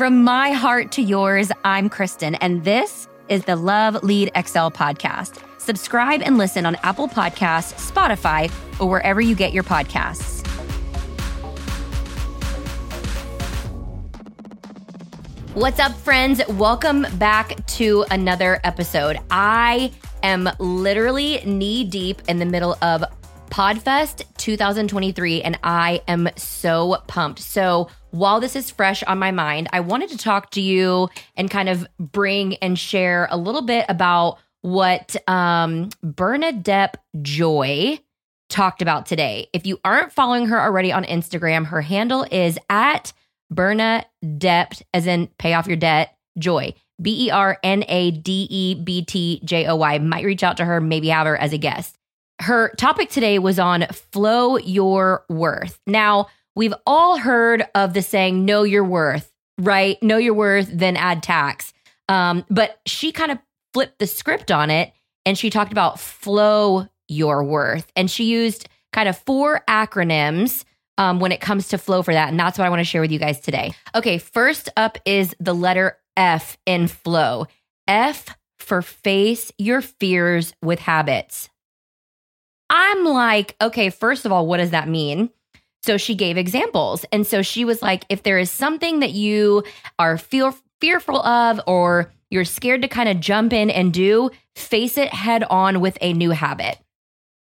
From my heart to yours, I'm Kristen, and this is the Love Lead Excel podcast. Subscribe and listen on Apple Podcasts, Spotify, or wherever you get your podcasts. What's up, friends? Welcome back to another episode. I am literally knee deep in the middle of Podfest 2023, and I am so pumped. So, while this is fresh on my mind, I wanted to talk to you and kind of bring and share a little bit about what um, Bernadette Joy talked about today. If you aren't following her already on Instagram, her handle is at Berna Debt, as in pay off your debt, Joy. B E R N A D E B T J O Y. Might reach out to her, maybe have her as a guest. Her topic today was on flow your worth. Now, we've all heard of the saying, know your worth, right? Know your worth, then add tax. Um, but she kind of flipped the script on it and she talked about flow your worth. And she used kind of four acronyms um, when it comes to flow for that. And that's what I want to share with you guys today. Okay, first up is the letter F in flow. F for face your fears with habits. I'm like, okay, first of all, what does that mean? So she gave examples. And so she was like, if there is something that you are feel fearful of or you're scared to kind of jump in and do, face it head on with a new habit.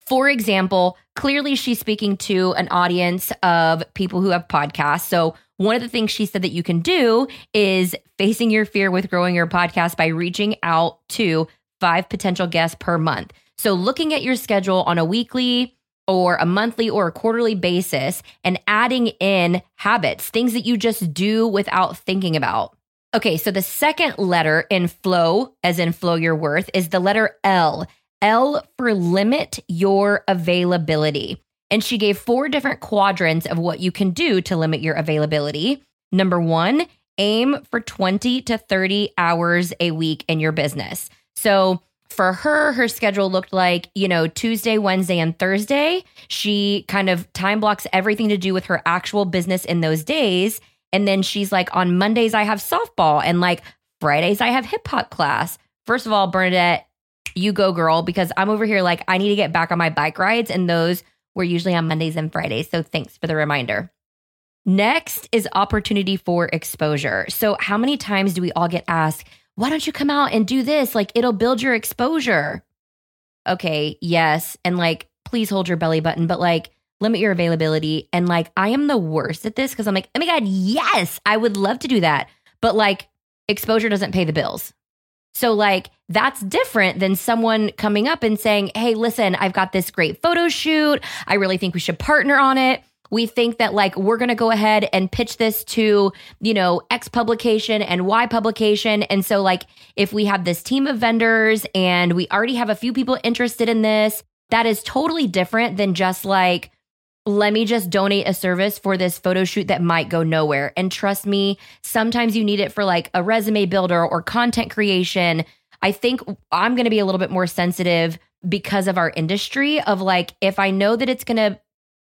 For example, clearly she's speaking to an audience of people who have podcasts. So, one of the things she said that you can do is facing your fear with growing your podcast by reaching out to five potential guests per month. So, looking at your schedule on a weekly or a monthly or a quarterly basis and adding in habits, things that you just do without thinking about. Okay, so the second letter in flow, as in flow your worth, is the letter L. L for limit your availability. And she gave four different quadrants of what you can do to limit your availability. Number one, aim for 20 to 30 hours a week in your business. So for her, her schedule looked like, you know, Tuesday, Wednesday, and Thursday. She kind of time blocks everything to do with her actual business in those days. And then she's like, on Mondays, I have softball, and like Fridays, I have hip hop class. First of all, Bernadette, you go, girl, because I'm over here like I need to get back on my bike rides, and those were usually on Mondays and Fridays. So thanks for the reminder. Next is opportunity for exposure. So, how many times do we all get asked, why don't you come out and do this? Like, it'll build your exposure. Okay, yes. And like, please hold your belly button, but like, limit your availability. And like, I am the worst at this because I'm like, oh my God, yes, I would love to do that. But like, exposure doesn't pay the bills. So, like, that's different than someone coming up and saying, Hey, listen, I've got this great photo shoot. I really think we should partner on it. We think that, like, we're going to go ahead and pitch this to, you know, X publication and Y publication. And so, like, if we have this team of vendors and we already have a few people interested in this, that is totally different than just like, let me just donate a service for this photo shoot that might go nowhere. And trust me, sometimes you need it for like a resume builder or content creation. I think I'm going to be a little bit more sensitive because of our industry of like, if I know that it's going to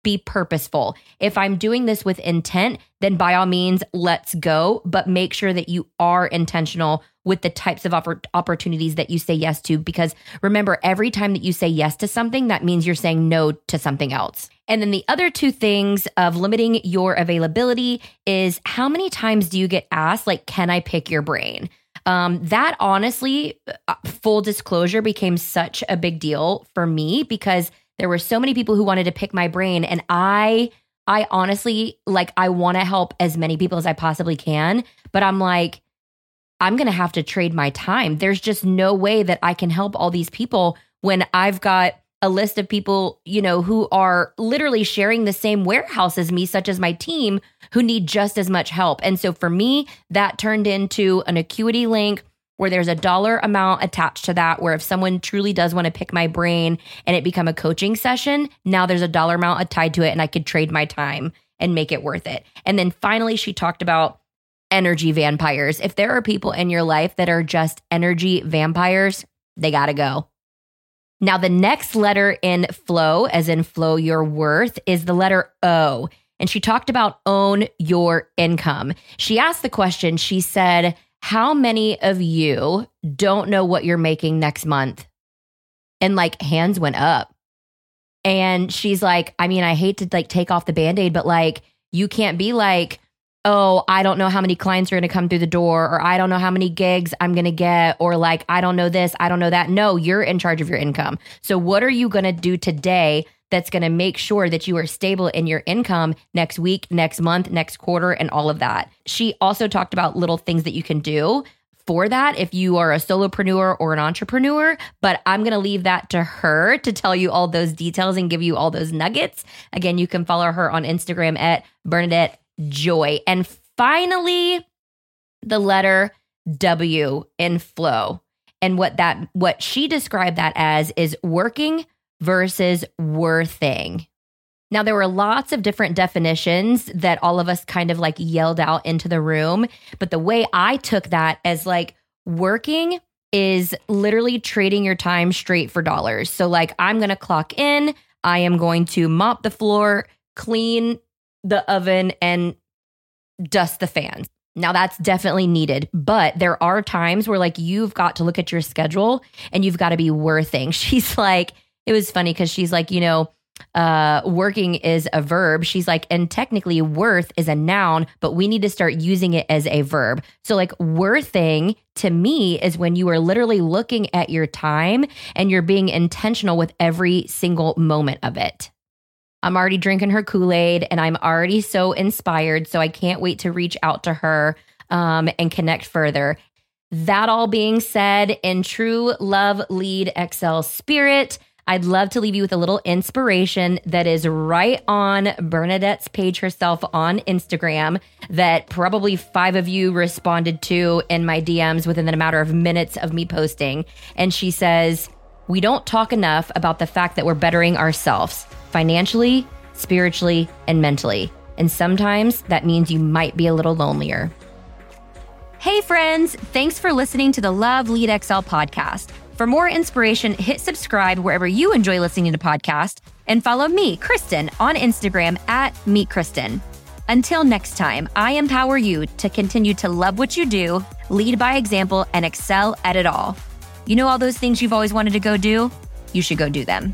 be purposeful. If I'm doing this with intent, then by all means, let's go. But make sure that you are intentional with the types of oppor- opportunities that you say yes to. Because remember, every time that you say yes to something, that means you're saying no to something else. And then the other two things of limiting your availability is how many times do you get asked, like, can I pick your brain? Um, that honestly, uh, full disclosure, became such a big deal for me because there were so many people who wanted to pick my brain. And I, I honestly, like, I want to help as many people as I possibly can. But I'm like, I'm going to have to trade my time. There's just no way that I can help all these people when I've got a list of people, you know, who are literally sharing the same warehouse as me, such as my team, who need just as much help. And so for me, that turned into an Acuity link where there's a dollar amount attached to that where if someone truly does want to pick my brain and it become a coaching session now there's a dollar amount tied to it and i could trade my time and make it worth it and then finally she talked about energy vampires. If there are people in your life that are just energy vampires, they got to go. Now, the next letter in flow, as in flow your worth, is the letter O. and she talked about own your income. She asked the question, she said, How many of you don't know what you're making next month? And like hands went up. And she's like, I mean, I hate to like take off the band aid, but like, you can't be like, oh, I don't know how many clients are going to come through the door, or I don't know how many gigs I'm going to get, or like, I don't know this, I don't know that. No, you're in charge of your income. So, what are you going to do today that's going to make sure that you are stable in your income next week, next month, next quarter, and all of that? She also talked about little things that you can do. For that, if you are a solopreneur or an entrepreneur, but I'm gonna leave that to her to tell you all those details and give you all those nuggets. Again, you can follow her on Instagram at Bernadette joy. And finally, the letter W in flow. And what that what she described that as is working versus worthing. Now there were lots of different definitions that all of us kind of like yelled out into the room, but the way I took that as like working is literally trading your time straight for dollars. So like I'm going to clock in, I am going to mop the floor, clean the oven and dust the fans. Now that's definitely needed, but there are times where like you've got to look at your schedule and you've got to be worthing. She's like, it was funny because she's like, you know, uh, working is a verb. She's like, and technically worth is a noun, but we need to start using it as a verb. So, like, worthing to me is when you are literally looking at your time and you're being intentional with every single moment of it. I'm already drinking her Kool Aid and I'm already so inspired. So I can't wait to reach out to her um, and connect further. That all being said, in true love lead Excel spirit, I'd love to leave you with a little inspiration that is right on Bernadette's page herself on Instagram that probably five of you responded to in my DMs within a matter of minutes of me posting. And she says, We don't talk enough about the fact that we're bettering ourselves financially, spiritually, and mentally. And sometimes that means you might be a little lonelier. Hey, friends, thanks for listening to the Love Lead Excel podcast. For more inspiration, hit subscribe wherever you enjoy listening to podcasts and follow me, Kristen, on Instagram at Meet Kristen. Until next time, I empower you to continue to love what you do, lead by example, and excel at it all. You know all those things you've always wanted to go do? You should go do them.